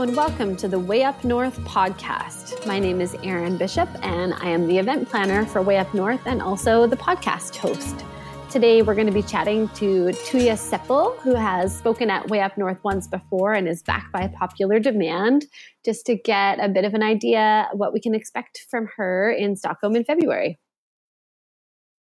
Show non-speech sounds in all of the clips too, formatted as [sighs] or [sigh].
Hello, and welcome to the Way Up North podcast. My name is Erin Bishop, and I am the event planner for Way Up North and also the podcast host. Today, we're going to be chatting to Tuija Seipell, who has spoken at Way Up North once before and is back by popular demand, just to get a bit of an idea what we can expect from her in Stockholm in February.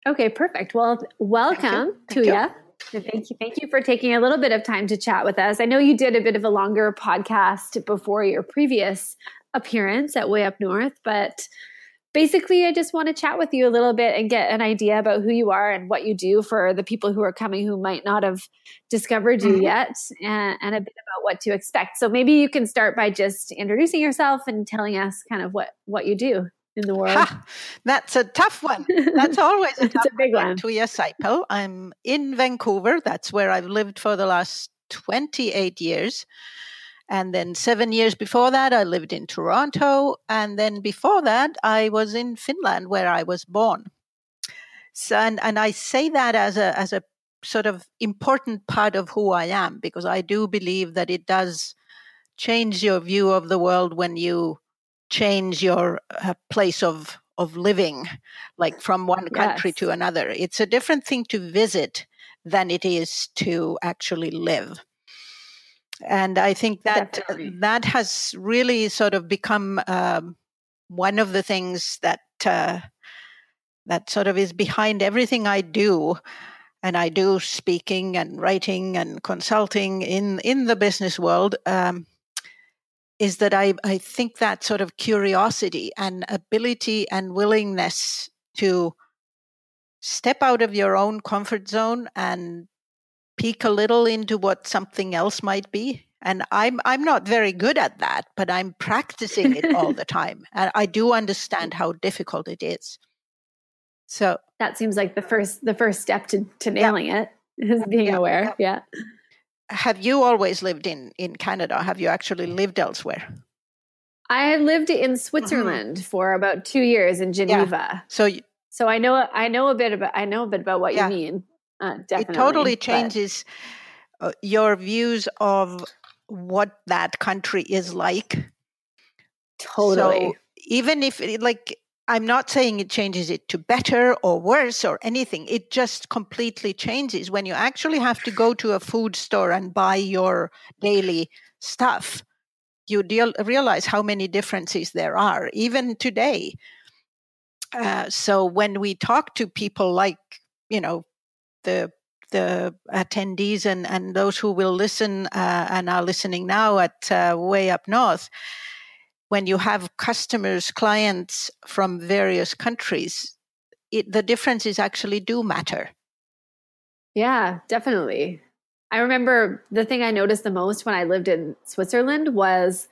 Okay, perfect. Well, welcome, Tuija. Thank you. Thank you for taking a little bit of time to chat with us. I know you did a bit of a longer podcast before your previous appearance at Way Up North, but basically, I just want to chat with you a little bit and get an idea about who you are and what you do for the people who are coming who might not have discovered you mm-hmm. yet, and, and, a bit about what to expect. So maybe you can start by just introducing yourself and telling us kind of what what you do in the [laughs] world. Ha, that's a tough one. That's always [laughs] a tough a big one. Tuija Seipell. I'm in Vancouver. That's where I've lived for the last 28 years. And then seven years before that, I lived in Toronto. And then before that, I was in Finland, where I was born. So, and, and I say that as a, as a sort of important part of who I am, because I do believe that it does change your view of the world when you change your uh, place of, of living, like from one country yes. to another. It's a different thing to visit than it is to actually live and I think that Definitely. that has really sort of become um, one of the things that uh, that sort of is behind everything I do. And I do speaking and writing and consulting in in the business world. Um, is that I, I think that sort of curiosity and ability and willingness to step out of your own comfort zone and peek a little into what something else might be. And i'm i'm not very good at that but i'm practicing it all the [laughs] time and i do understand how difficult it is. So that seems like the first the first step to to nailing yeah. it is [laughs] being yeah, aware. Yeah. yeah have you always lived in in canada have you actually lived elsewhere i lived in switzerland mm-hmm. for about two years in geneva so so i know i know a bit about i know a bit about what you mean uh, it totally changes but... uh, your views of what that country is like. Totally. So even if like I'm not saying it changes it to better or worse or anything. It just completely changes when you actually have to go to a food store and buy your daily stuff. You deal, realize how many differences there are, even today. Uh, so when we talk to people like, you know, the the attendees and, and those who will listen uh, and are listening now at uh, Way Up North, when you have customers, clients from various countries, it, the differences actually do matter. Yeah, definitely. I remember the thing I noticed the most when I lived in Switzerland was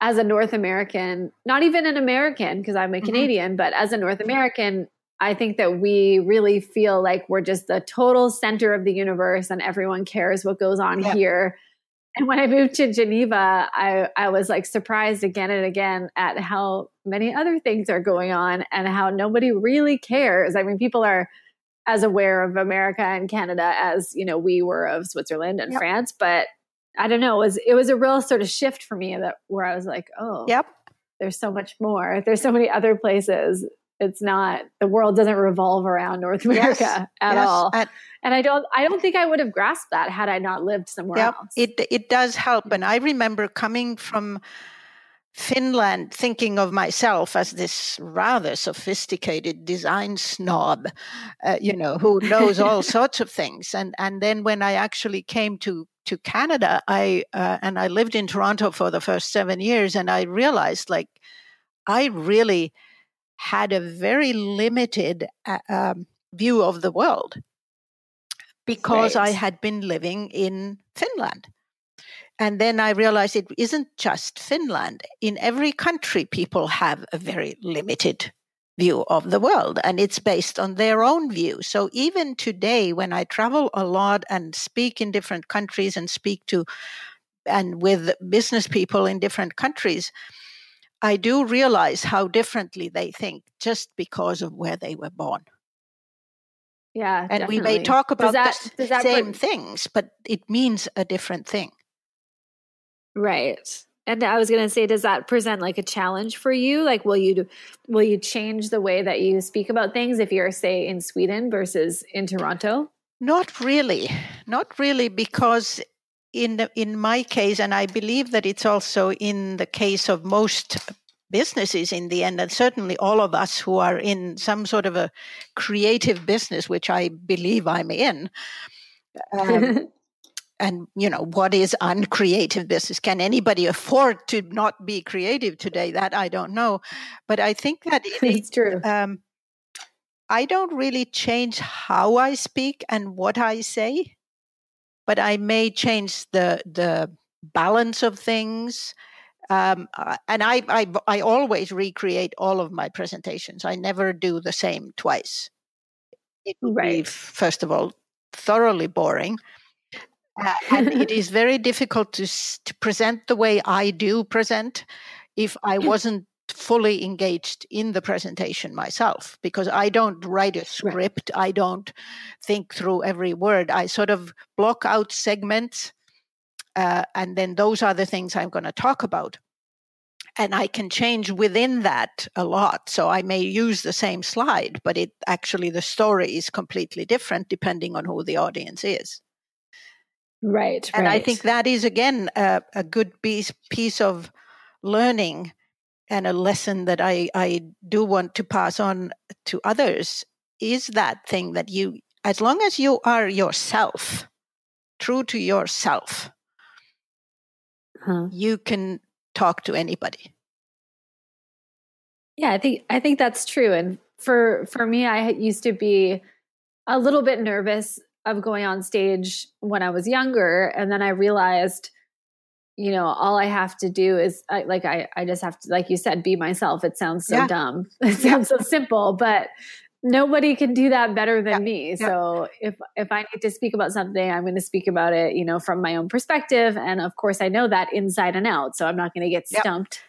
as a North American, not even an American because I'm a mm-hmm. Canadian, but as a North American, I think that we really feel like we're just the total center of the universe and everyone cares what goes on yeah. here. And when I moved to Geneva, I, I was like surprised again and again at how many other things are going on and how nobody really cares. I mean, people are as aware of America and Canada as, you know, we were of Switzerland and yep. France, but I don't know, it was it was a real sort of shift for me that where I was like, oh, yep. There's so much more. There's so many other places it's not the world doesn't revolve around North [laughs] America yes, at yes. all. And, and, I don't I don't think I would have grasped that had I not lived somewhere yep, else. It it does help. And I remember coming from Finland thinking of myself as this rather sophisticated design snob, uh, you know, who knows all [laughs] sorts of things. And and then when I actually came to to Canada, I uh, and I lived in Toronto for the first seven years, and I realized like I really had a very limited uh, um, view of the world because right. I had been living in Finland. And then I realized it isn't just Finland. In every country, people have a very limited view of the world, and it's based on their own view. So even today, when I travel a lot and speak in different countries and speak to and with business people in different countries, I do realize how differently they think just because of where they were born. Yeah. And definitely. we may talk about that, the same things, but it means a different thing. Right. and I was going to say, does that present like a challenge for you? Like, will you will you change the way that you speak about things if you're, say, in Sweden versus in Toronto? Not really, not really, because in the, in my case, and I believe that it's also in the case of most businesses in the end, and certainly all of us who are in some sort of a creative business, which I believe I'm in. Um, [laughs] and you know what is uncreative business? Can anybody afford to not be creative today? That i don't know. But i think that it's true. um, i don't really change how i speak and what i say but i may change the the balance of things um, and I, I i always recreate all of my presentations. I never do the same twice. It would right. be first of all thoroughly boring uh, and it [laughs] is very difficult to, to present the way I do present. If I [laughs] wasn't fully engaged in the presentation myself because I don't write a script. Right. I don't think through every word. I sort of block out segments, uh, and then those are the things I'm going to talk about. And I can change within that a lot. So I may use the same slide, but it actually the story is completely different depending on who the audience is. Right. And right. I think that is, again, a, a good piece, piece of learning and a lesson that I, I do want to pass on to others is that thing that you, as long as you are yourself, true to yourself, huh. you can talk to anybody. Yeah, I think I think that's true. And for for me, I used to be a little bit nervous of going on stage when I was younger. And then I realized, you know, all I have to do is I, like, I, I just have to, like you said, be myself. It sounds so yeah. dumb. [laughs] It sounds yeah. so simple, but nobody can do that better than yeah. me. So if, if I need to speak about something, I'm going to speak about it, you know, from my own perspective. And of course I know that inside and out. So I'm not going to get stumped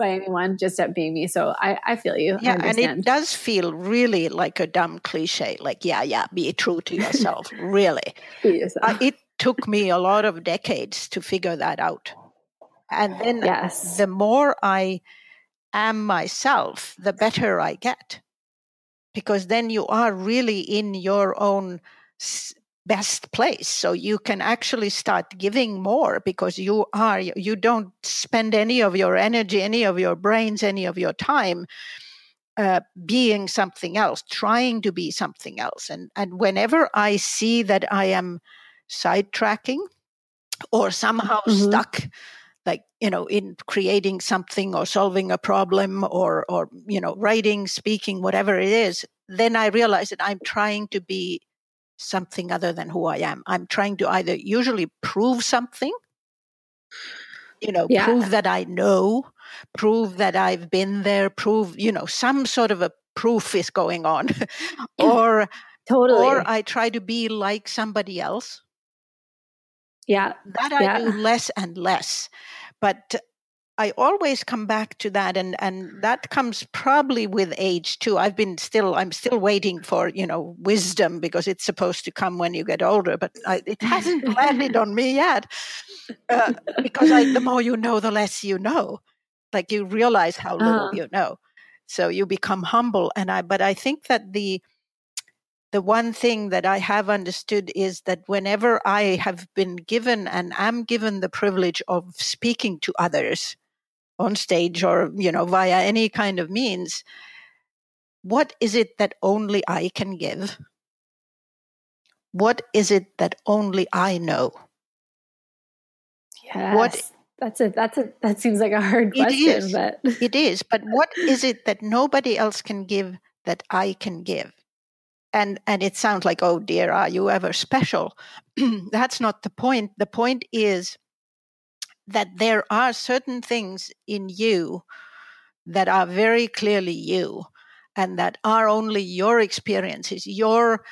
by anyone just at being me. So I, I feel you. Yeah, and it does feel really like a dumb cliche. Like, yeah, yeah, be true to yourself. really. [laughs] Yourself. Uh, it took me a lot of decades to figure that out. And then yes. the more I am myself, the better I get. Because then you are really in your own best place so you can actually start giving more because you are you don't spend any of your energy any of your brains any of your time uh, being something else trying to be something else and and whenever i see that i am sidetracking or somehow mm-hmm. stuck like you know in creating something or solving a problem or or you know writing speaking whatever it is then i realize that i'm trying to be something other than who I am. I'm trying to either usually prove something, you know, yeah. prove that I know, prove that I've been there, prove, you know, some sort of a proof is going on. [laughs] [clears throat] or totally. Or I try to be like somebody else. Yeah. That I yeah. do less and less. But I always come back to that, and and that comes probably with age too. I've been still, I'm still waiting for you know wisdom because it's supposed to come when you get older, but I, it hasn't landed on me yet. Uh, because I, the more you know, the less you know. Like you realize how little uh-huh. you know, so you become humble. And I, but I think that the the one thing that I have understood is that whenever I have been given and am given the privilege of speaking to others, on stage or you know via any kind of means what is it that only i can give? What is it that only i know? Yes. what that's it that's it that seems like a hard question it is, but it is but what is it that nobody else can give that i can give and and it sounds like oh dear are you ever special [clears throat] that's not the point the point is that there are certain things in you that are very clearly you and that are only your experiences, your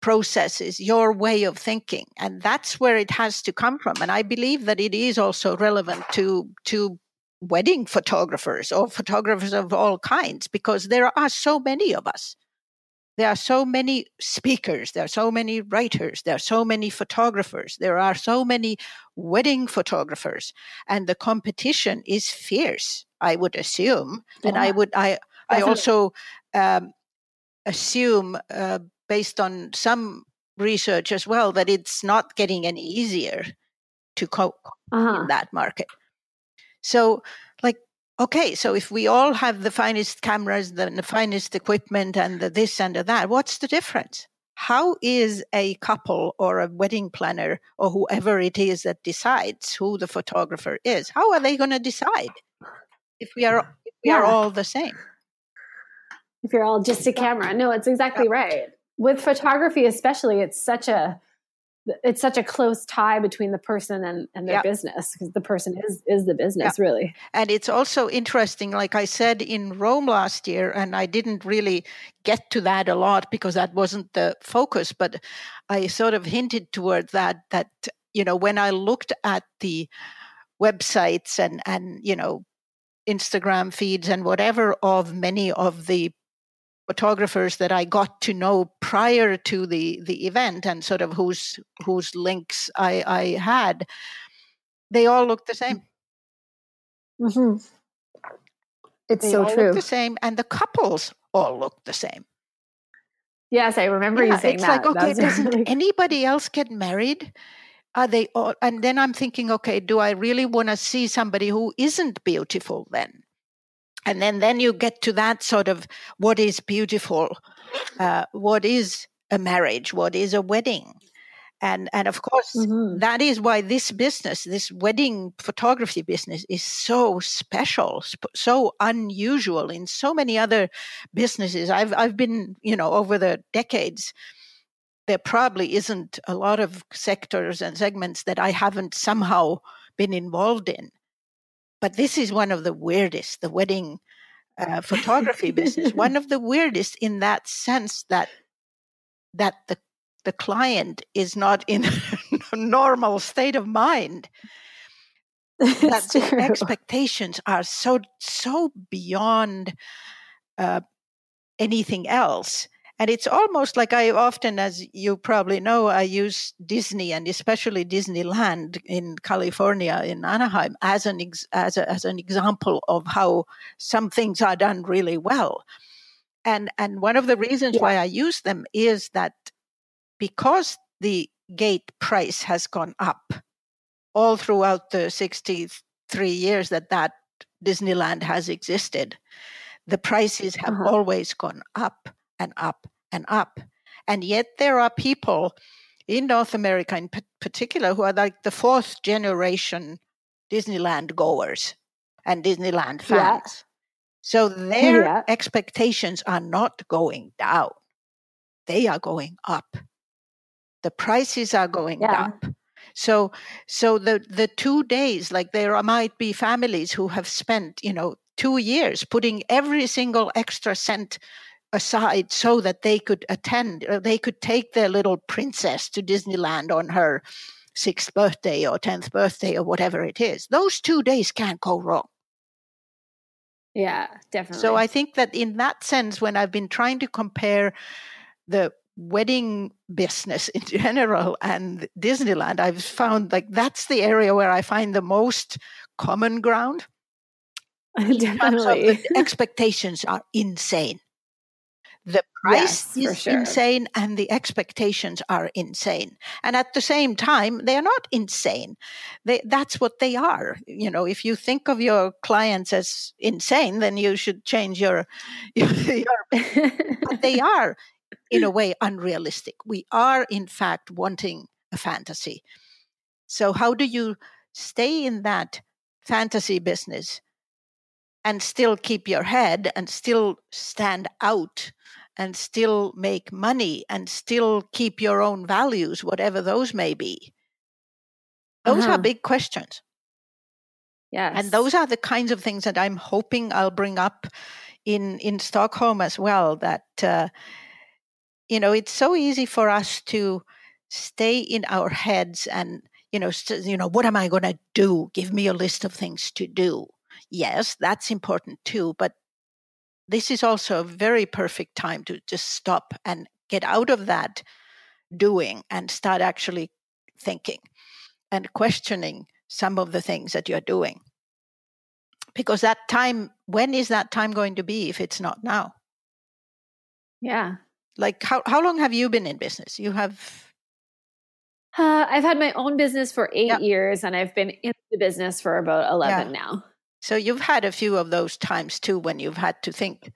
processes, your way of thinking. And that's where it has to come from. And I believe that it is also relevant to, to wedding photographers or photographers of all kinds because there are so many of us. There are so many speakers, there are so many writers, there are so many photographers, there are so many wedding photographers, and the competition is fierce. I would assume, yeah. and I would I I also um, assume uh, based on some research as well that it's not getting any easier to cope uh-huh. in that market. So, okay, so if we all have the finest cameras, the, the finest equipment, and the this and the that, what's the difference? How is a couple or a wedding planner or whoever it is that decides who the photographer is? How are they going to decide if we are if we yeah. are all the same? If you're all just a camera, no, it's exactly yeah. right. With photography, especially, it's such a it's such a close tie between the person and, and their yep. business because the person is is the business yep. really and it's also interesting like i said in rome last year and i didn't really get to that a lot because that wasn't the focus but i sort of hinted toward that that you know when i looked at the websites and and you know instagram feeds and whatever of many of the photographers that I got to know prior to the the event and sort of whose whose links I, I had, they all looked the same. Mm-hmm. It's they so true. the same, and the couples all looked the same. Yes, I remember yeah, you saying it's that. [laughs] Like, okay, doesn't anybody else get married? Are they all? And then I'm thinking, okay, do I really want to see somebody who isn't beautiful then? And then then you get to that sort of what is beautiful uh, what is a marriage what is a wedding. And and of course mm-hmm. that is why this business this wedding photography business is so special so unusual in so many other businesses. I've i've been you know over the decades there probably isn't a lot of sectors and segments that i haven't somehow been involved in but this is one of the weirdest, the wedding uh, photography business, one of the [laughs] weirdest in that sense that that the the client is not in a [laughs] normal state of mind. [laughs] that the expectations are so so beyond uh, anything else and it's almost like I often, as you probably know, I use Disney and especially Disneyland in California, in Anaheim, as an, ex- as, a, as an example of how some things are done really well. And, and one of the reasons yeah. why I use them is that because the gate price has gone up all throughout the 63 years that that Disneyland has existed, the prices have uh-huh. always gone up and up and up. And yet there are people in North America in particular who are like the fourth generation Disneyland goers and Disneyland fans. Yeah. So their yeah. expectations are not going down. They are going up. The prices are going yeah. up. So so the the 2 days like there might be families who have spent, you know, 2 years putting every single extra cent aside so that they could attend, uh, they could take their little princess to Disneyland on her sixth birthday or 10th birthday or whatever it is. Those two days can't go wrong. Yeah, definitely. So I think that in that sense, when I've been trying to compare the wedding business in [laughs] general and Disneyland, I've found like that's the area where I find the most common ground. [laughs] Definitely. the [laughs] expectations are insane. The price yes, is sure. insane and the expectations are insane. And at the same time, they are not insane. They, that's what they are. You know, if you think of your clients as insane, then you should change your, [laughs] your, your [laughs] but they are in a way unrealistic. We are in fact wanting a fantasy. So how do you stay in that fantasy business and still keep your head and still stand out and still make money and still keep your own values, whatever those may be? Those uh-huh. are big questions. Yes. And those are the kinds of things that I'm hoping I'll bring up in, in Stockholm as well. That, uh, you know, it's so easy for us to stay in our heads and, you know, st- you know, what am I going to do? Give me a list of things to do yes, that's important too. But this is also a very perfect time to just stop and get out of that doing and start actually thinking and questioning some of the things that you're doing. Because that time, when is that time going to be if it's not now? Yeah. Like, how, how long have you been in business? You have. Uh, I've had my own business for eight yeah. years and I've been in the business for about 11 yeah. now. So you've had a few of those times too when you've had to think.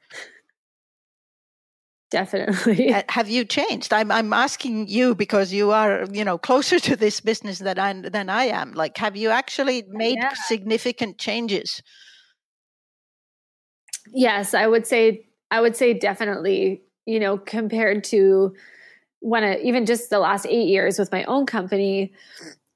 Definitely. [laughs] Have you changed? I'm I'm asking you because you are, you know, closer to this business than I than I am. Like have you actually uh, made yeah. significant changes? Yes, I would say I would say definitely, you know, compared to when I, even just the last 8 years with my own company,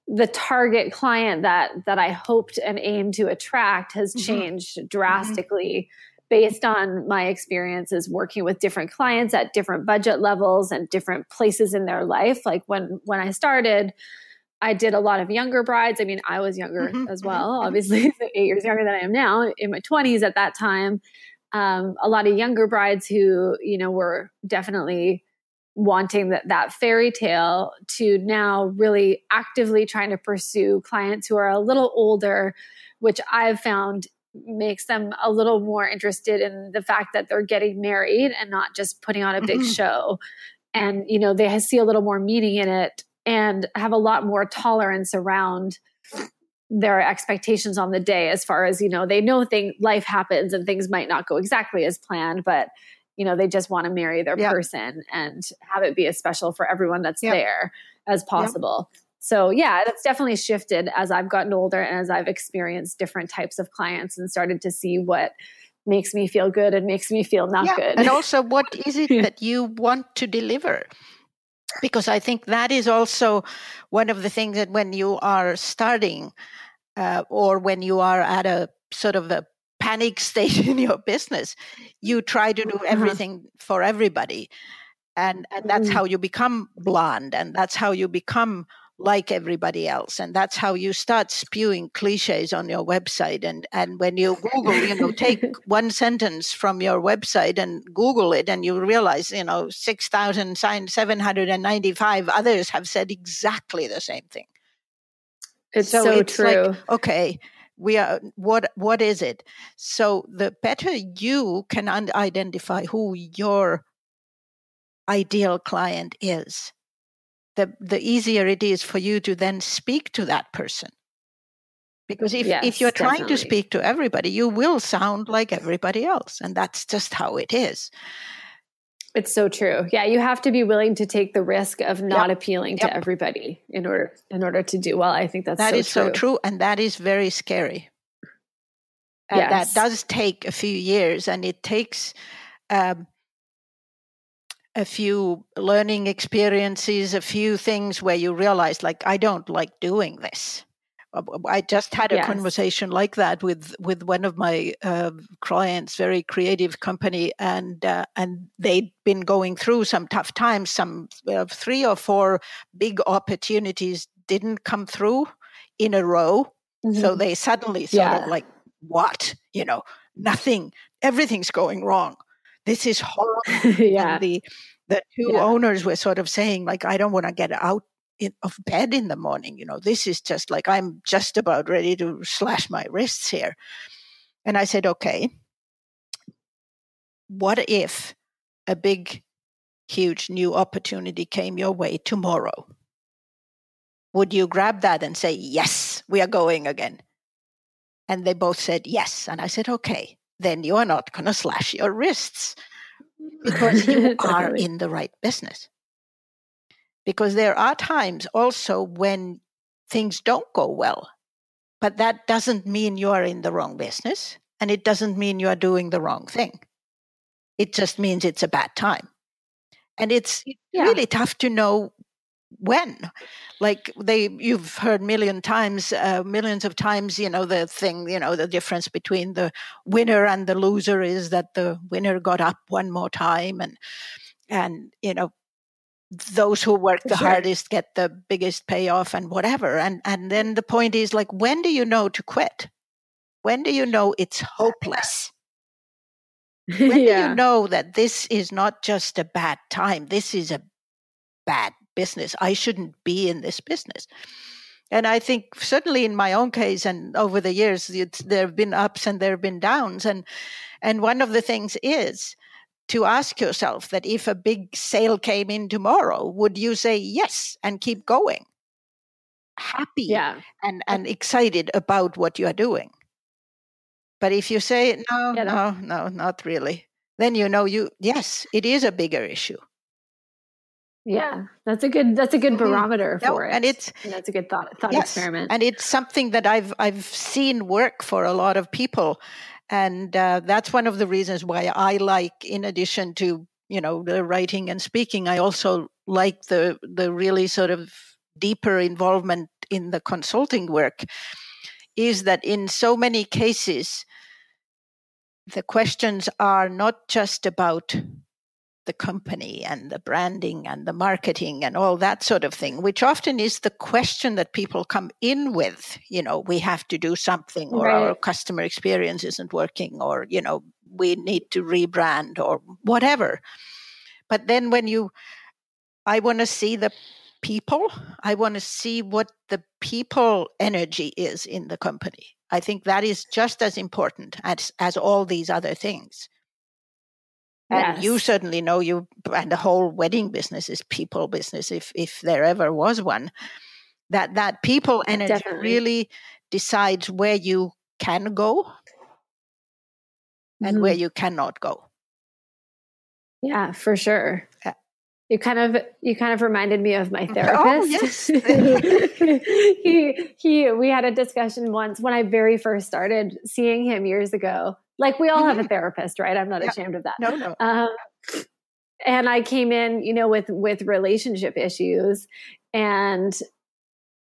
the target client that that I hoped and aimed to attract has mm-hmm. changed mm-hmm. drastically mm-hmm. based on my experiences working with different clients at different budget levels and different places in their life like when when I started I did a lot of younger brides I mean I was younger mm-hmm. as well mm-hmm. obviously [laughs] 8 years younger than I am now in my 20s at that time um, a lot of younger brides who you know were definitely wanting that, that fairy tale to now really actively trying to pursue clients who are a little older, which I've found makes them a little more interested in the fact that they're getting married and not just putting on a big mm-hmm. show. And, you know, they see a little more meaning in it and have a lot more tolerance around their expectations on the day as far as, you know, they know thing life happens and things might not go exactly as planned, but you know they just want to marry their yep. person and have it be as special for everyone that's yep. there as possible yep. so yeah that's definitely shifted as i've gotten older and as i've experienced different types of clients and started to see what makes me feel good and makes me feel not yeah. good and also what is it [laughs] that you want to deliver because i think that is also one of the things that when you are starting uh, or when you are at a sort of a panic [laughs] state in your business you try to do uh-huh. everything for everybody and and that's mm. how you become bland and that's how you become like everybody else and that's how you start spewing cliches on your website and and when you google you know take [laughs] one sentence from your website and google it and you realize you know 6795 others have said exactly the same thing it's so, so it's true like, okay we are what what is it? So the better you can un- identify who your ideal client is the the easier it is for you to then speak to that person. Because if, yes, if you're trying to speak to everybody you will sound like everybody else and that's just how it is it's so true. Yeah, you have to be willing to take the risk of not yep. appealing yep. to everybody in order in order to do well. I think that's that so is true. so true, and that is very scary. And yes. that does take a few years, and it takes um, a few learning experiences, a few things where you realize, like, I don't like doing this. Uh, I just had a yes. conversation like that with with one of my uh, clients, very creative company, and uh, and they'd been going through some tough times. Some uh, three or four big opportunities didn't come through in a row, mm-hmm. so they suddenly sort yeah. of like, what? You know, nothing, everything's going wrong. This is horrible. [laughs] yeah. And the the two yeah. owners were sort of saying like, I don't want to get out in, of bed in the morning. You know, this is just like I'm just about ready to slash my wrists here. And I said, okay, what if a big, huge new opportunity came your way tomorrow? Would you grab that and say, yes, we are going again? And they both said yes. And I said, okay, then you are not going to slash your wrists [laughs] because you are in the right business because there are times also when things don't go well. But that doesn't mean you are in the wrong business and it doesn't mean you are doing the wrong thing. It just means it's a bad time. And it's yeah. really tough to know when like they you've heard million times uh, millions of times you know the thing you know the difference between the winner and the loser is that the winner got up one more time and and you know those who work the sure. hardest get the biggest payoff and whatever and and then the point is like when do you know to quit when do you know it's hopeless [laughs] when yeah. you know that this is not just a bad time, this is a bad business. I shouldn't be in this business. And I think certainly in my own case and over the years, there have been ups and there have been downs. And and one of the things is to ask yourself that if a big sale came in tomorrow, would you say yes and keep going? Happy yeah. and, and excited about what you are doing. But if you say no, yeah, no, no, not really, then you know you yes, it is a bigger issue. Yeah, that's a good that's a good mm-hmm. barometer for it, and it's and that's a good thought thought yes, experiment. And it's something that I've I've seen work for a lot of people, and uh, that's one of the reasons why I like, in addition to you know the writing and speaking, I also like the the really sort of deeper involvement in the consulting work. Is that in so many cases, the questions are not just about the company and the branding and the marketing and all that sort of thing, which often is the question that people come in with. You know, we have to do something, or right. our customer experience isn't working, or, you know, we need to rebrand, or whatever. But then when you, I want to see the people, I want to see what the people energy is in the company. I think that is just as important as, as all these other things. And yes. you certainly know you and the whole wedding business is people business if if there ever was one. That that people energy Definitely. really decides where you can go and mm-hmm. where you cannot go. Yeah, for sure. Yeah. You kind of you kind of reminded me of my [laughs] oh, therapist. Oh, yes. [laughs] he he we had a discussion once when I very first started seeing him years ago like we all have a mm-hmm. therapist, right? I'm not yeah. ashamed of that. No, no. Um, and I came in, you know, with with relationship issues, and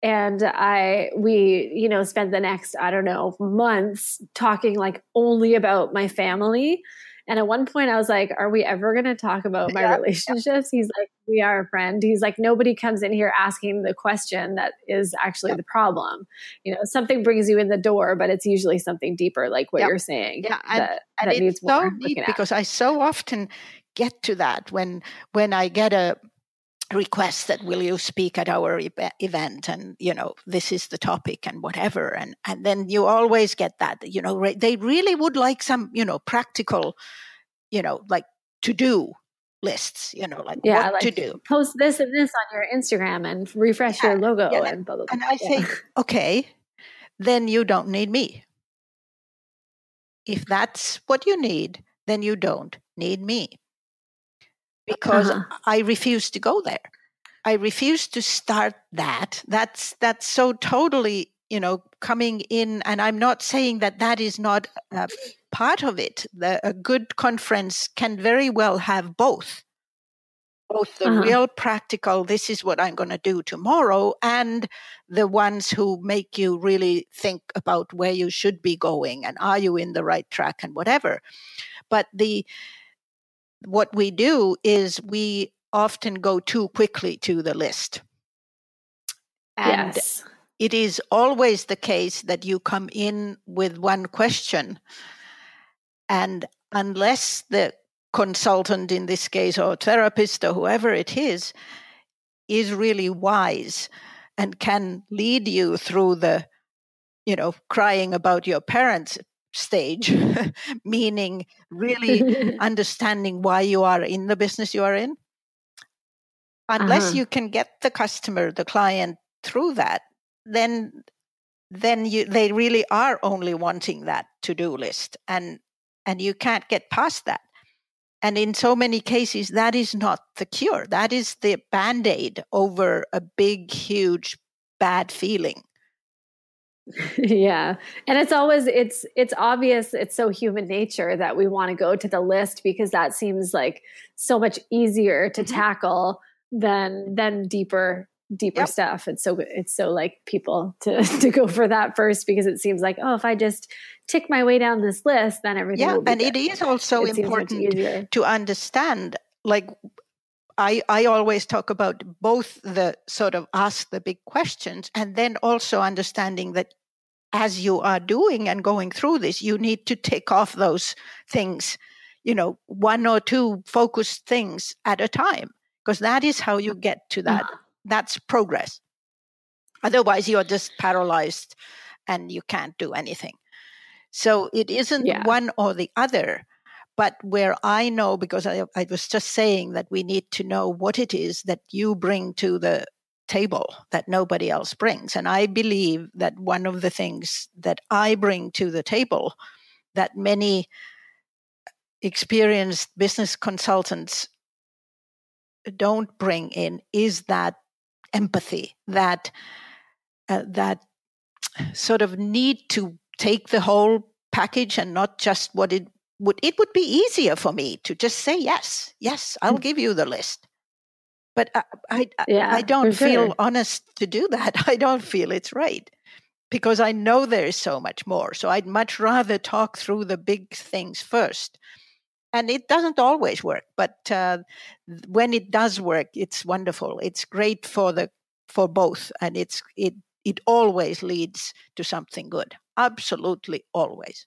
and I we you know spent the next I don't know months talking like only about my family and at one point, I was like, Are we ever going to talk about my yeah, relationships? Yeah. He's like, We are a friend. He's like, Nobody comes in here asking the question that is actually yeah. the problem. You know, something brings you in the door, but it's usually something deeper, like what you're saying. Yeah. And, that, and that needs so neat because I so often get to that when when I get a request that will you speak at our e- event? And you know this is the topic and whatever. And and then you always get that you know re- they really would like some you know practical you know like to do lists you know like yeah, what like to do. post this and this on your instagram and refresh yeah, your logo yeah, and blah, blah, blah. and i say okay then you don't need me. If that's what you need then you don't need me because uh-huh. I refuse to go there. I refuse to start that. That's that's so totally you know coming in, and I'm not saying that that is not a part of it. The, a good conference can very well have both, both the uh-huh. real practical. This is what I'm going to do tomorrow, and the ones who make you really think about where you should be going and are you in the right track and whatever. But the what we do is we often go too quickly to the list. And yes. it is always the case that you come in with one question. And unless the consultant, in this case, or therapist, or whoever it is, is really wise and can lead you through the, you know, crying about your parents stage, [laughs] meaning really [laughs] understanding why you are in the business you are in. Unless uh-huh. you can get the customer, the client through that, then then you they really are only wanting that to-do list and and you can't get past that. And in so many cases, that is not the cure. That is the band aid over a big, huge, bad feeling [laughs] yeah and it's always it's it's obvious it's so human nature that we want to go to the list because that seems like so much easier to mm-hmm. tackle than than deeper deeper yep. stuff it's so it's so like people to [laughs] to go for that first because it seems like oh if i just tick my way down this list then everything yeah and good. it is also it important to understand like I, I always talk about both the sort of ask the big questions and then also understanding that as you are doing and going through this, you need to take off those things. you know, one or two focused things at a time, because that is how you get to that. Uh-huh. That's progress. Otherwise, you're just paralyzed and you can't do anything. So it isn't yeah. one or the other. But where I know, because I, I was just saying that we need to know what it is that you bring to the table that nobody else brings. And I believe that one of the things that I bring to the table that many experienced business consultants don't bring in is that empathy, that uh, that sort of need to take the whole package and not just what it would. It would be easier for me to just say yes, yes, I'll mm. give you the list. But I, I, yeah, I don't feel sure. honest to do that. [laughs] I don't feel it's right because I know there is so much more. So I'd much rather talk through the big things first and it doesn't always work but uh, when it does work it's wonderful it's great for the for both and it's it it always leads to something good absolutely always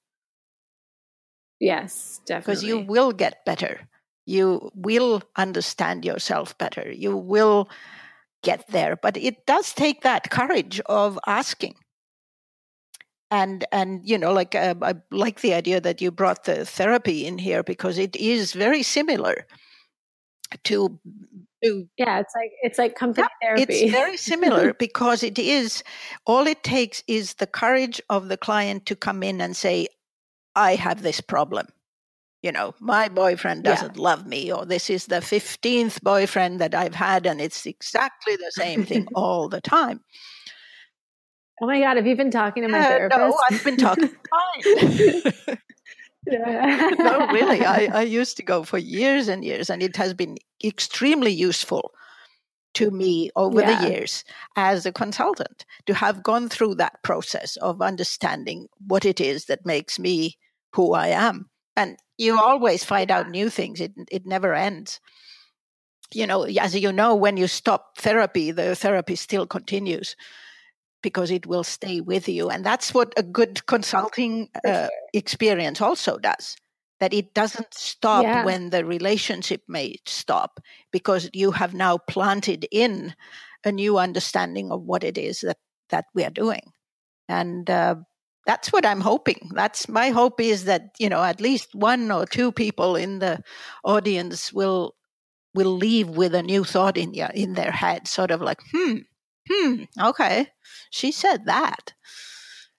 yes definitely because you will get better. You will understand yourself better. You will get there. But it does take that courage of asking. And and you know like uh, i like the idea that you brought the therapy in here because it is very similar to, to yeah it's like it's like company yeah, therapy. it's very similar [laughs] because it is all it takes is the courage of the client to come in and say i have this problem you know my boyfriend doesn't yeah. love me or this is the 15th boyfriend that i've had and it's exactly the same thing [laughs] all the time Oh my God, have you been talking to my uh, therapist? No, I've been talking [laughs] [laughs] no, really. I, I used to go for years and years, and it has been extremely useful to me over yeah. the years as a consultant to have gone through that process of understanding what it is that makes me who I am. And you always find out new things, it, it never ends. You know, as you know, when you stop therapy, the therapy still continues because it will stay with you. And that's what a good consulting uh, experience also does. That it doesn't stop yeah. when the relationship may stop because you have now planted in a new understanding of what it is that, that we are doing. And uh, that's what I'm hoping. That's my hope is that, you know, at least one or two people in the audience will will leave with a new thought in your, in their head, sort of like, hmm, hmm, okay, she said that.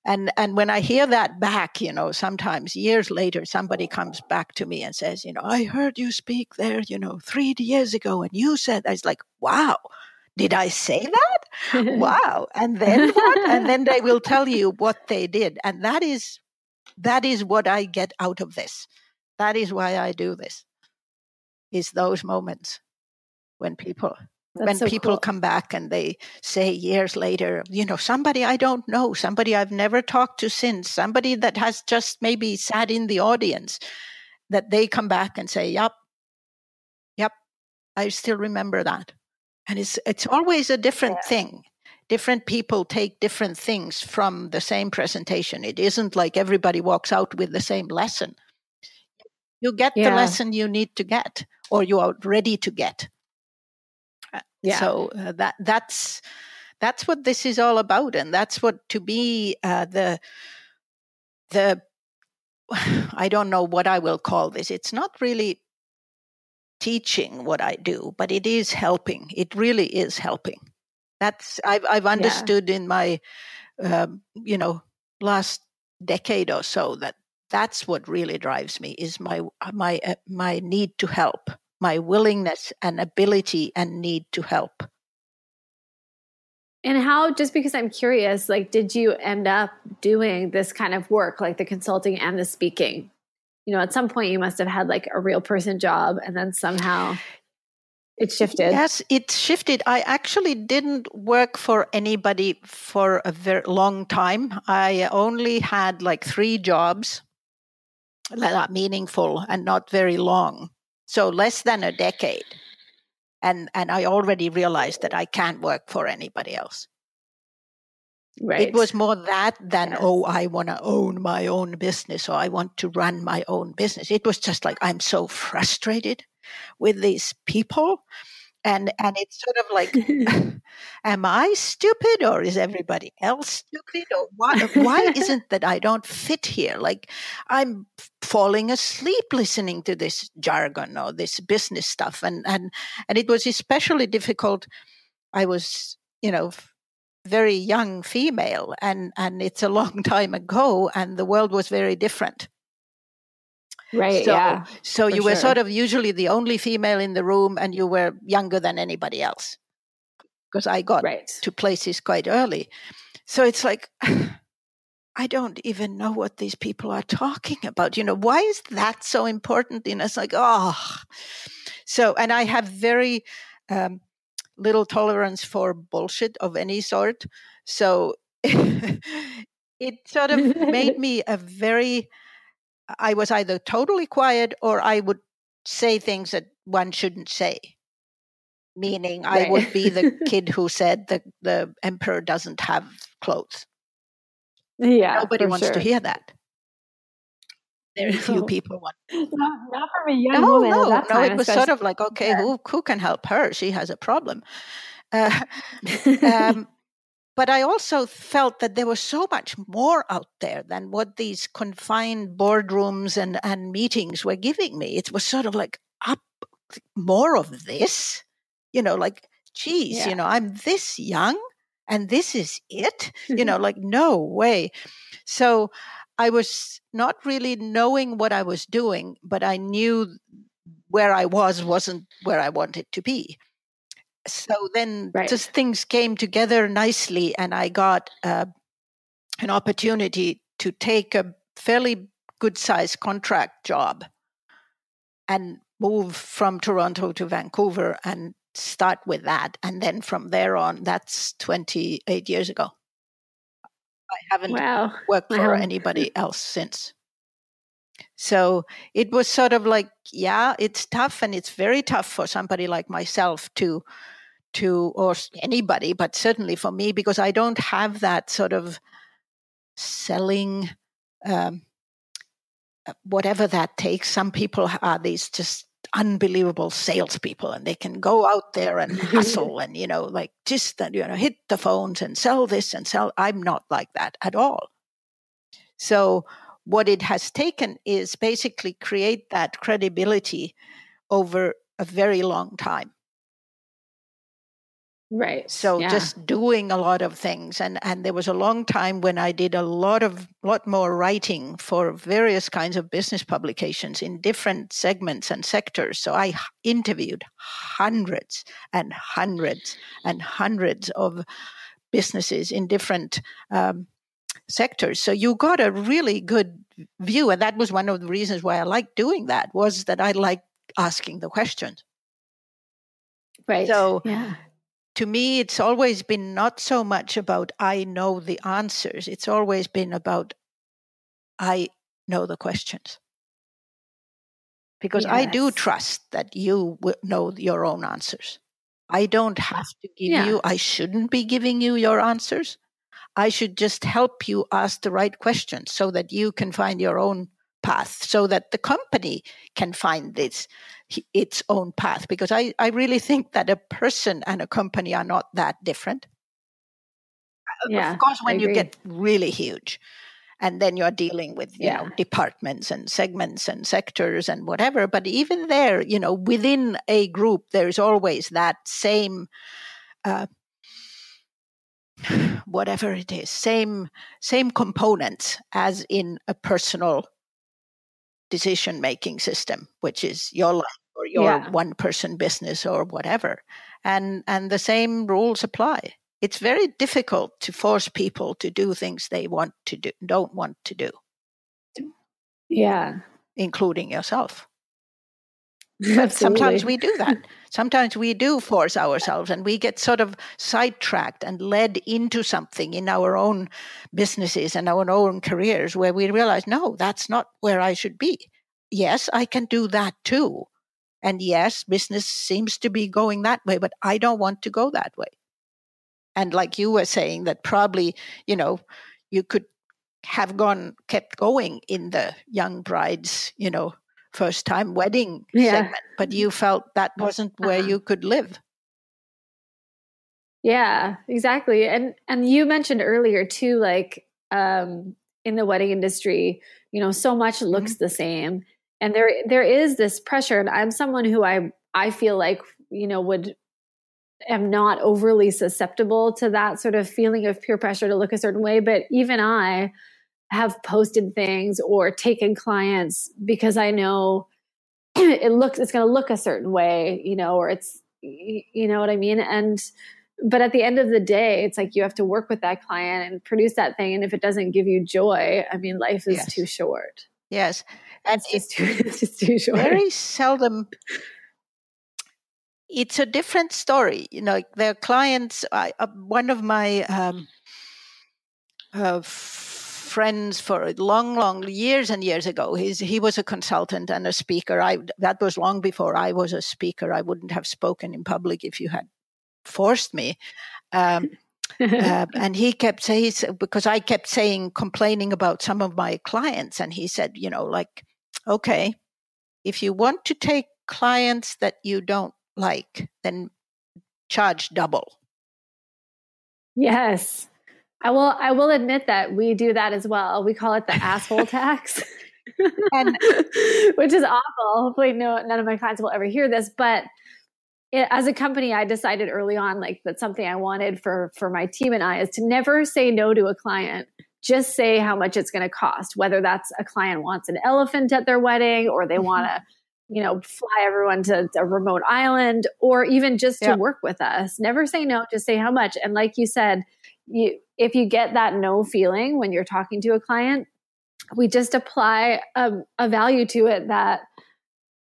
And and when I hear that back, you know, sometimes years later, somebody comes back to me and says, you know, I heard you speak there, you know, three years ago, and you said, I was like, wow, did I say that? [laughs] wow. And then what? and then they will tell you what they did, and that is that is what I get out of this. That is why I do this. Is those moments when people that's when so people cool. come back and they say years later, you know, somebody I don't know, somebody I've never talked to since, somebody that has just maybe sat in the audience, that they come back and say, "Yep, yep, I still remember that." And it's it's always a different yeah. thing. Different people take different things from the same presentation. It isn't like everybody walks out with the same lesson. You get yeah. the lesson you need to get, or you are ready to get yeah. So uh, that that's that's what this is all about, and that's what to be uh, the the [sighs] I don't know what I will call this. It's not really teaching what I do, but it is helping. It really is helping. That's I've I've understood yeah. in my um, you know last decade or so that that's what really drives me is my my uh, my need to help my willingness and ability and need to help. And how, just because I'm curious, like, did you end up doing this kind of work, like the consulting and the speaking? You know, at some point you must have had like a real person job and then somehow it shifted. Yes, it shifted. I actually didn't work for anybody for a very long time. I only had like three jobs, not meaningful and not very long. So less than a decade. And, and I already realized that I can't work for anybody else. Right. It was more that than, yes. oh, I want to own my own business or I want to run my own business. It was just like, I'm so frustrated with these people and and it's sort of like [laughs] [laughs] am i stupid or is everybody else stupid or why, why [laughs] isn't that i don't fit here like i'm falling asleep listening to this jargon or this business stuff and and and it was especially difficult i was you know very young female and and it's a long [laughs] time ago and the world was very different Right. So, yeah. So you were sort of usually the only female in the room and you were younger than anybody else because I got right. to places quite early. So it's like, [sighs] I don't even know what these people are talking about. You know, why is that so important? And it's like, oh. So, and I have very um, little tolerance for bullshit of any sort. So [laughs] it sort of made me a very I was either totally quiet or I would say things that one shouldn't say. Meaning, right. I would be the [laughs] kid who said the the emperor doesn't have clothes. Yeah, nobody wants sure. to hear that. Very [laughs] few people want. [laughs] Not, not from a young no, woman. No, no, no. It was sort of like, okay, yeah. who who can help her? She has a problem. Uh, [laughs] um, but I also felt that there was so much more out there than what these confined boardrooms and, and meetings were giving me. It was sort of like up more of this, you know, like, geez, yeah. you know, I'm this young and this is it, you know, like, no way. So I was not really knowing what I was doing, but I knew where I was wasn't where I wanted to be so then right. just things came together nicely and i got uh, an opportunity to take a fairly good sized contract job and move from toronto to vancouver and start with that and then from there on that's 28 years ago i haven't wow. worked for wow. anybody else since so it was sort of like, yeah, it's tough and it's very tough for somebody like myself to to or anybody, but certainly for me because I don't have that sort of selling um, uh, whatever that takes. Some people are these just unbelievable salespeople and they can go out there and [laughs] hustle and you know like just that you know hit the phones and sell this and sell i'm not like that at all so what it has taken is basically create that credibility over a very long time. Right. So yeah. just doing a lot of things and and there was a long time when I did a lot of lot more writing for various kinds of business publications in different segments and sectors. So I interviewed hundreds and hundreds and hundreds of businesses in different um, sectors. So you got a really good view, and that was one of the reasons why I liked doing that was that I liked asking the questions. Right. So yeah. To me, it's always been not so much about I know the answers. It's always been about I know the questions. Because yes. I do trust that you know your own answers. I don't have to give yeah. you, I shouldn't be giving you your answers. I should just help you ask the right questions so that you can find your own path, so that the company can find this its own path. Because I, I really think that a person and a company are not that different. Yeah, of course, when you get really huge, and then you're dealing with you yeah. know departments and segments and sectors and whatever but even there you know within a group there's always that same uh, [sighs] whatever it is, same same components as in a personal decision making system, which is your life or your yeah. one person business or whatever. And and the same rules apply. It's very difficult to force people to do things they want to do don't want to do. Yeah. Including yourself. But [laughs] sometimes we do that. Sometimes we do force ourselves and we get sort of sidetracked and led into something in our own businesses and our own careers where we realize, no, that's not where I should be. Yes, I can do that too. And yes, business seems to be going that way, but I don't want to go that way. and like you were saying that probably you know you could have gone kept going in the young brides you know first time wedding yeah. segment but you felt that wasn't where uh-huh. you could live yeah exactly and and you mentioned earlier too like um in the wedding industry you know so much looks mm-hmm. the same and there there is this pressure and i'm someone who i i feel like you know would am not overly susceptible to that sort of feeling of peer pressure to look a certain way but even i have posted things or taken clients because i know [clears throat] it looks it's going to look a certain way you know or it's you know what i mean and but at the end of the day it's like you have to work with that client and produce that thing and if it doesn't give you joy i mean life is yes. too short yes and it's just [laughs] too, it's just too short very seldom it's a different story. You know, their clients. I, uh, one of my um, uh, friends for long, long years and years ago. He's he was a consultant and a speaker. I that was long before I was a speaker. I wouldn't have spoken in public if you had forced me. Um, [laughs] uh, and he kept saying because I kept saying complaining about some of my clients, and he said, you know, like, okay, if you want to take clients that you don't like, then charge double. Yes. I will I will admit that we do that as well. We call it the [laughs] asshole tax. and [laughs] which is awful. Hopefully no none of my clients will ever hear this, but it, as a company I decided early on like that's something I wanted for for my team and I is to never say no to a client. Just say how much it's going to cost, whether that's a client wants an elephant at their wedding or they mm-hmm. want to you know, fly everyone to a remote island or even just to work with us. Never say no, just say how much. And like you said, you if you get that no feeling when you're talking to a client, we just apply a, a value to it that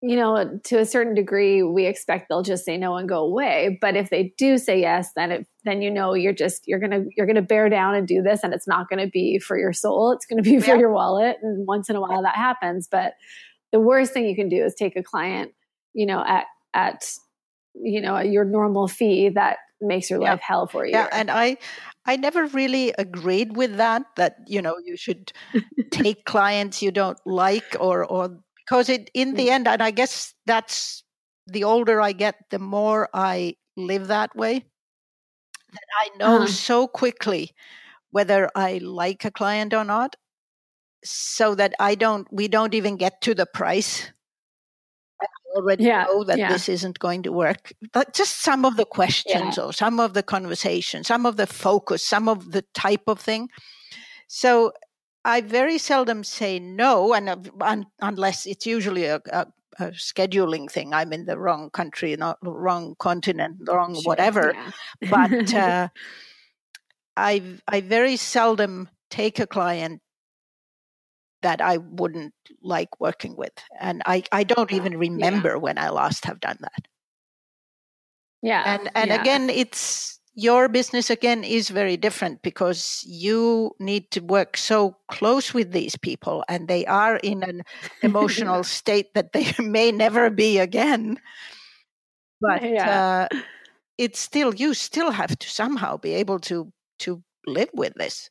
you know to a certain degree we expect they'll just say no and go away. But if they do say yes then it then you know you're just you're gonna you're gonna bear down and do this and it's not gonna be for your soul. It's gonna be for yeah. your wallet. And once in a while that happens. But the worst thing you can do is take a client, you know, at at you know your normal fee that makes your life hell for you. Yeah, and I I never really agreed with that. That you know you should take clients you don't like or or because it in the mm. end, and I guess that's the older I get, the more I live that way. That I know uh-huh. so quickly whether I like a client or not, so that I don't, we don't even get to the price. Already yeah, know that yeah. this isn't going to work. But just some of the questions yeah. or some of the conversation, some of the focus, some of the type of thing. So I very seldom say no, and uh, unless it's usually a, a, a, scheduling thing. I'm in the wrong country, not wrong continent, wrong sure, whatever. but [laughs] uh, I I very seldom take a client that I wouldn't like working with. And I, I don't even remember yeah. when I last have done that. Yeah. And and yeah. again it's your business again is very different because you need to work so close with these people and they are in an emotional [laughs] state that they [laughs] may never be again. But yeah. uh, it's still you still have to somehow be able to to live with this.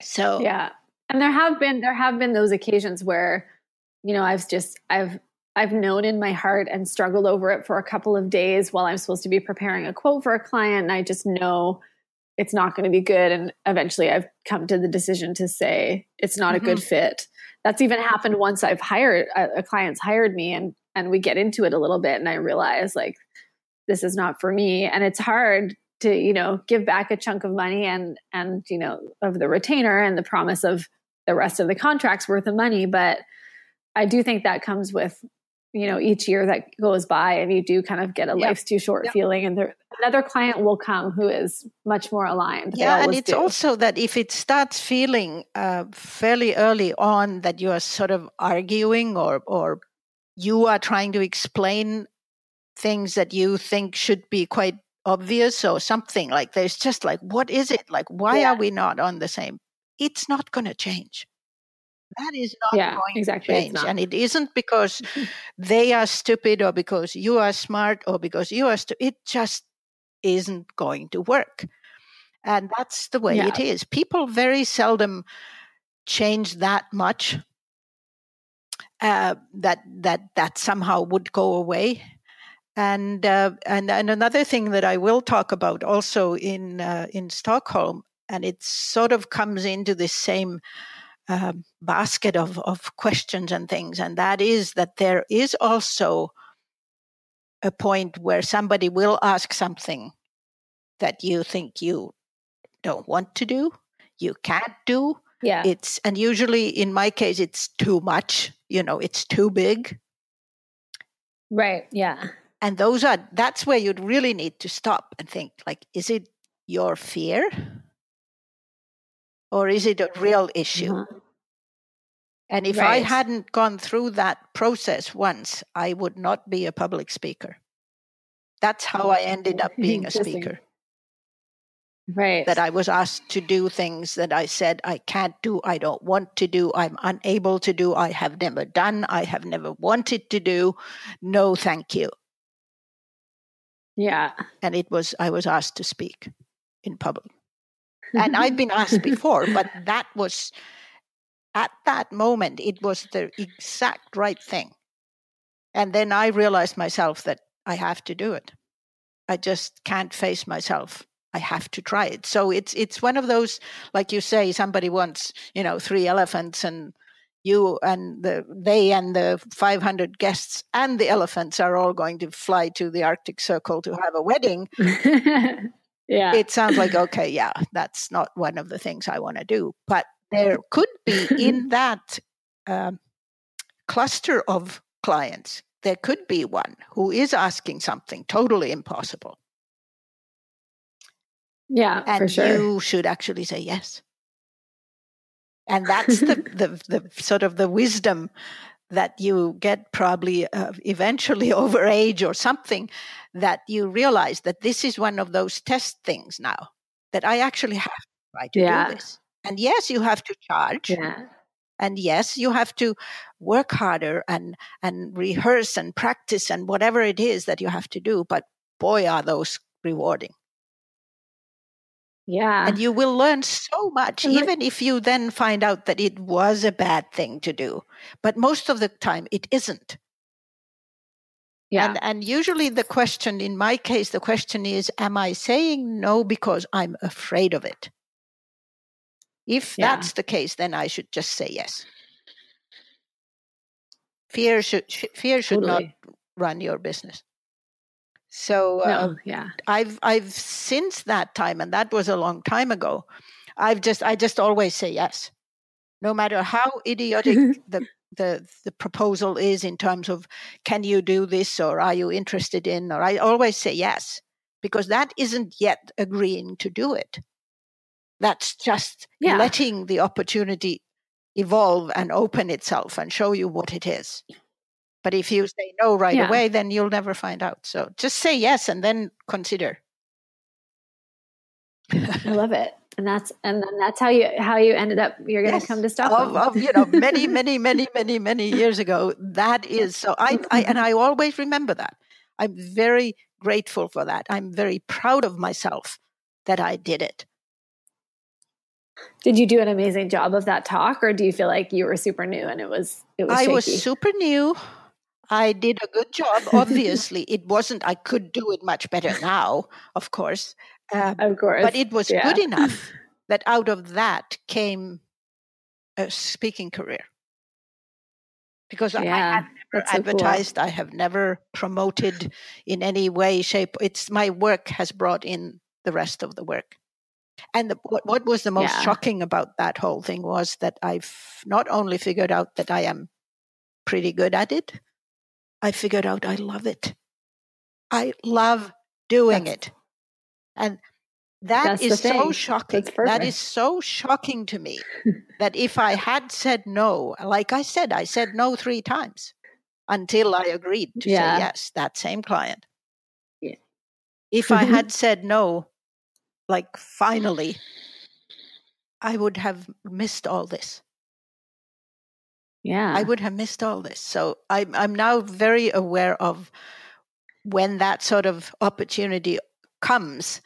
So yeah and there have been there have been those occasions where you know i've just i've i've known in my heart and struggled over it for a couple of days while i'm supposed to be preparing a quote for a client and i just know it's not going to be good and eventually i've come to the decision to say it's not mm-hmm. a good mm-hmm. fit that's even happened once i've hired a, a client's hired me and and we get into it a little bit and i realize like this is not for me and it's hard to you know give back a chunk of money and and you know of the retainer and the promise of the rest of the contract's worth of money. But I do think that comes with, you know, each year that goes by and you do kind of get a yep. life's too short yep. feeling and there, another client will come who is much more aligned. Yeah. And it's do. also that if it starts feeling uh, fairly early on that you are sort of arguing or, or you are trying to explain things that you think should be quite obvious or something like there's just like what is it like why yeah. are we not on the same it's not going to change. That is not yeah, going exactly, to change. And it isn't because [laughs] they are stupid or because you are smart or because you are stupid. It just isn't going to work. And that's the way Yeah. it is. People very seldom change that much uh, that that that somehow would go away. And uh, and and another thing that I will talk about also in uh, in Stockholm, and it sort of comes into this same um, basket of of questions and things, and that is that there is also a point where somebody will ask something that you think you don't want to do, you can't do, Yeah. it's and usually in my case it's too much you know it's too big right. Yeah. and those are that's where you'd really need to stop and think like is it your fear or is it a real issue Uh-huh. and if i hadn't gone through that process once i would not be a public speaker that's how i ended up [laughs] being a speaker Right. that I was asked to do things that I said I can't do, I don't want to do, I'm unable to do, I have never done, I have never wanted to do. No, thank you. yeah. And it was, I was asked to speak in public. And I've been [laughs] asked before, but that was, at that moment, it was the exact right thing. And then I realized myself that I have to do it. I just can't face myself. I have to try it. So it's it's one of those, like you say, somebody wants, you know, three elephants and you and the they and the 500 guests and the elephants are all going to fly to the Arctic Circle to have a wedding. [laughs] yeah. It sounds like okay, yeah, that's not one of the things I want to do. But there [laughs] could be in [laughs] that um, cluster of clients, there could be one who is asking something totally impossible. yeah. and for sure. you should actually say yes and that's the, [laughs] the the sort of the wisdom that you get probably uh, eventually [laughs] over age or something that you realize that this is one of those test things now that i actually have to try to Yeah. do this and yes you have to charge yeah. and yes you have to work harder and and rehearse and practice and whatever it is that you have to do but boy are those rewarding Yeah. and you will learn so much And like- even if you then find out that it was a bad thing to do but most of the time it isn't yeah. and and usually the question in my case the question is am i saying no because i'm afraid of it if Yeah. that's the case then i should just say yes fear should fear should totally. not run your business so uh. Yeah. I've I've since that time, and that was a long time ago. I've just I just always say yes, no matter how idiotic [laughs] the the the proposal is in terms of can you do this or are you interested in or I always say yes because that isn't yet agreeing to do it. That's just Yeah. letting the opportunity evolve and open itself and show you what it is. But if you say no right Yeah. away, then you'll never find out. So just say yes and then consider. I love it. And that's [laughs] and then that's how you how you ended up you're gonna Yes, come to Stockholm. Of, of you know many [laughs] many many many many years ago. That is so. I, I and I always remember that. I'm very grateful for that. I'm very proud of myself that I did it. Did you do an amazing job of that talk or do you feel like you were super new and it was it was I shaky? was super new. I did a good job. [laughs] Obviously, it wasn't. I could do it much better now, of course. Uh, of course. but it was yeah. good enough [laughs] that out of that came a speaking career. Because I- I Yeah, had never so cool. advertised, I have never promoted in any way, shape. It's my work has brought in the rest of the work. And the, what, what was the most Yeah. shocking about that whole thing was that I've not only figured out that I am pretty good at it, I figured out I love it. I love doing That's- it. And That's so shocking. That is so shocking to me [laughs] that if I had said no, like I said, I said no three times until I agreed to Yeah. say yes, that same client. Yeah. If I mm-hmm. had said no, like finally, I would have missed all this. Yeah. I would have missed all this. So I'm I'm now very aware of when that sort of opportunity comes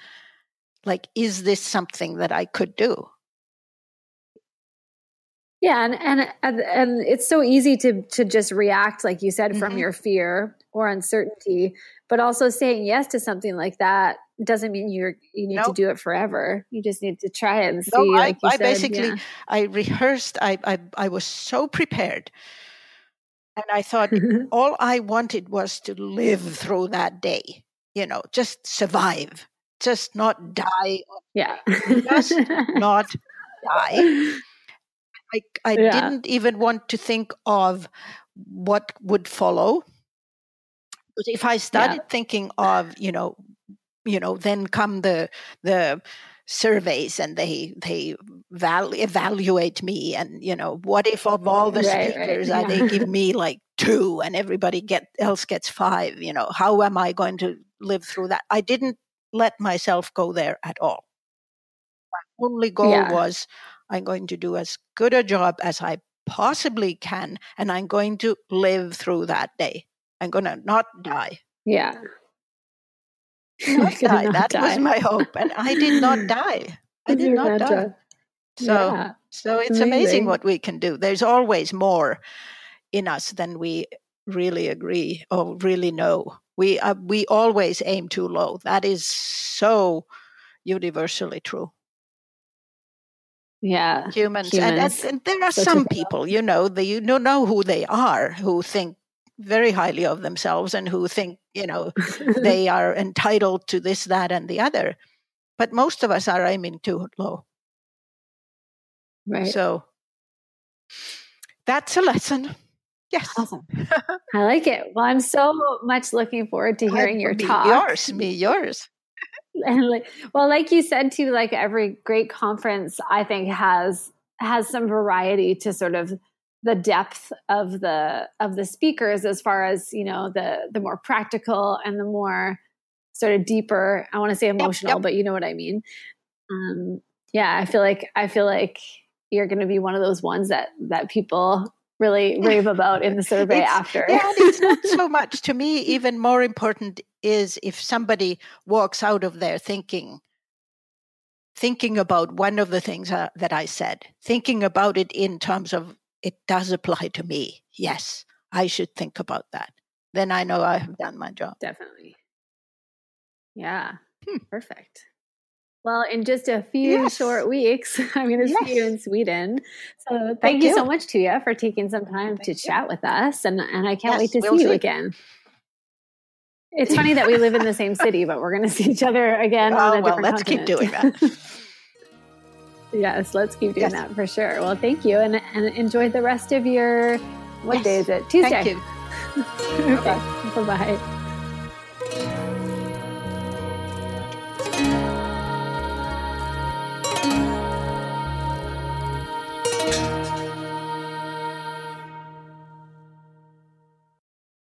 like is this something that i could do yeah and and and, it's so easy to to just react like you said from mm-hmm. your fear or uncertainty but also saying yes to something like that doesn't mean you're you need nope. to do it forever you just need to try it and see no, like I, I said, basically yeah. i rehearsed I, I i was so prepared and i thought [laughs] all i wanted was to live through that day you know just survive just not die yeah just [laughs] not die i i yeah. didn't even want to think of what would follow but if i started yeah. thinking of you know you know then come the the surveys and they they val- evaluate me and you know what if of all the right, speakers right. Yeah. they give me like two and everybody get else gets five you know how am i going to live through that i didn't let myself go there at all my only goal yeah. was i'm going to do as good a job as i possibly can and i'm going to live through that day i'm going to not die yeah not [laughs] die. Not that die. was my hope, and I did not [laughs] die. I did not die. So, yeah. so it's amazing. amazing what we can do. There's always more in us than we really agree or really know. We uh, we always aim too low. That is so universally true. Yeah, humans, humans. And, and, there are some people, you know, they you don't know who they are, who think very highly of themselves and who think, you know, [laughs] they are entitled to this, that, and the other. But most of us are aiming too low. Right. So that's a lesson. Yes. Awesome. [laughs] I like it. Well, I'm so much looking forward to hearing your me talk. Yours, me, yours. [laughs] and like, well, like you said too, like every great conference, I think has has some variety to sort of the depth of the of the speakers as far as you know the the more practical and the more sort of deeper i want to say emotional yep, yep. but you know what i mean um yeah i feel like i feel like you're going to be one of those ones that that people really [laughs] rave about in the survey it's, after yeah it's not so [laughs] much to me even more important is if somebody walks out of there thinking thinking about one of the things uh, that i said thinking about it in terms of it does apply to me. Yes, I should think about that. Then I know I have done my job. Definitely. Yeah, hmm. perfect. Well, in just a few yes. short weeks, [laughs] I'm going to yes. see you in Sweden. So thank, thank you. you. so much, Tuija, for taking some time thank to you. chat with us. And, and I can't yes, wait to we'll see, see you again. It's funny that we live in the [laughs] same city, but we're going [laughs] to see each other again oh, on a well, let's continent. keep doing that. Yes, let's keep doing yes. that for sure. Well, thank you and, and enjoy the rest of your, what yes. day is it? Tuesday. Thank you. [laughs] okay. Bye bye.